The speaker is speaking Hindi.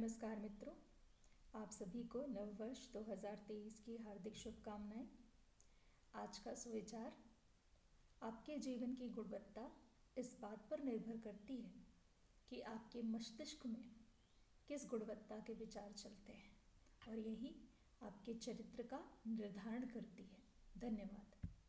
नमस्कार मित्रों, आप सभी को नववर्ष 2023 की हार्दिक शुभकामनाएँ। आज का सुविचार आपके जीवन की गुणवत्ता इस बात पर निर्भर करती है कि आपके मस्तिष्क में किस गुणवत्ता के विचार चलते हैं और यही आपके चरित्र का निर्धारण करती है। धन्यवाद।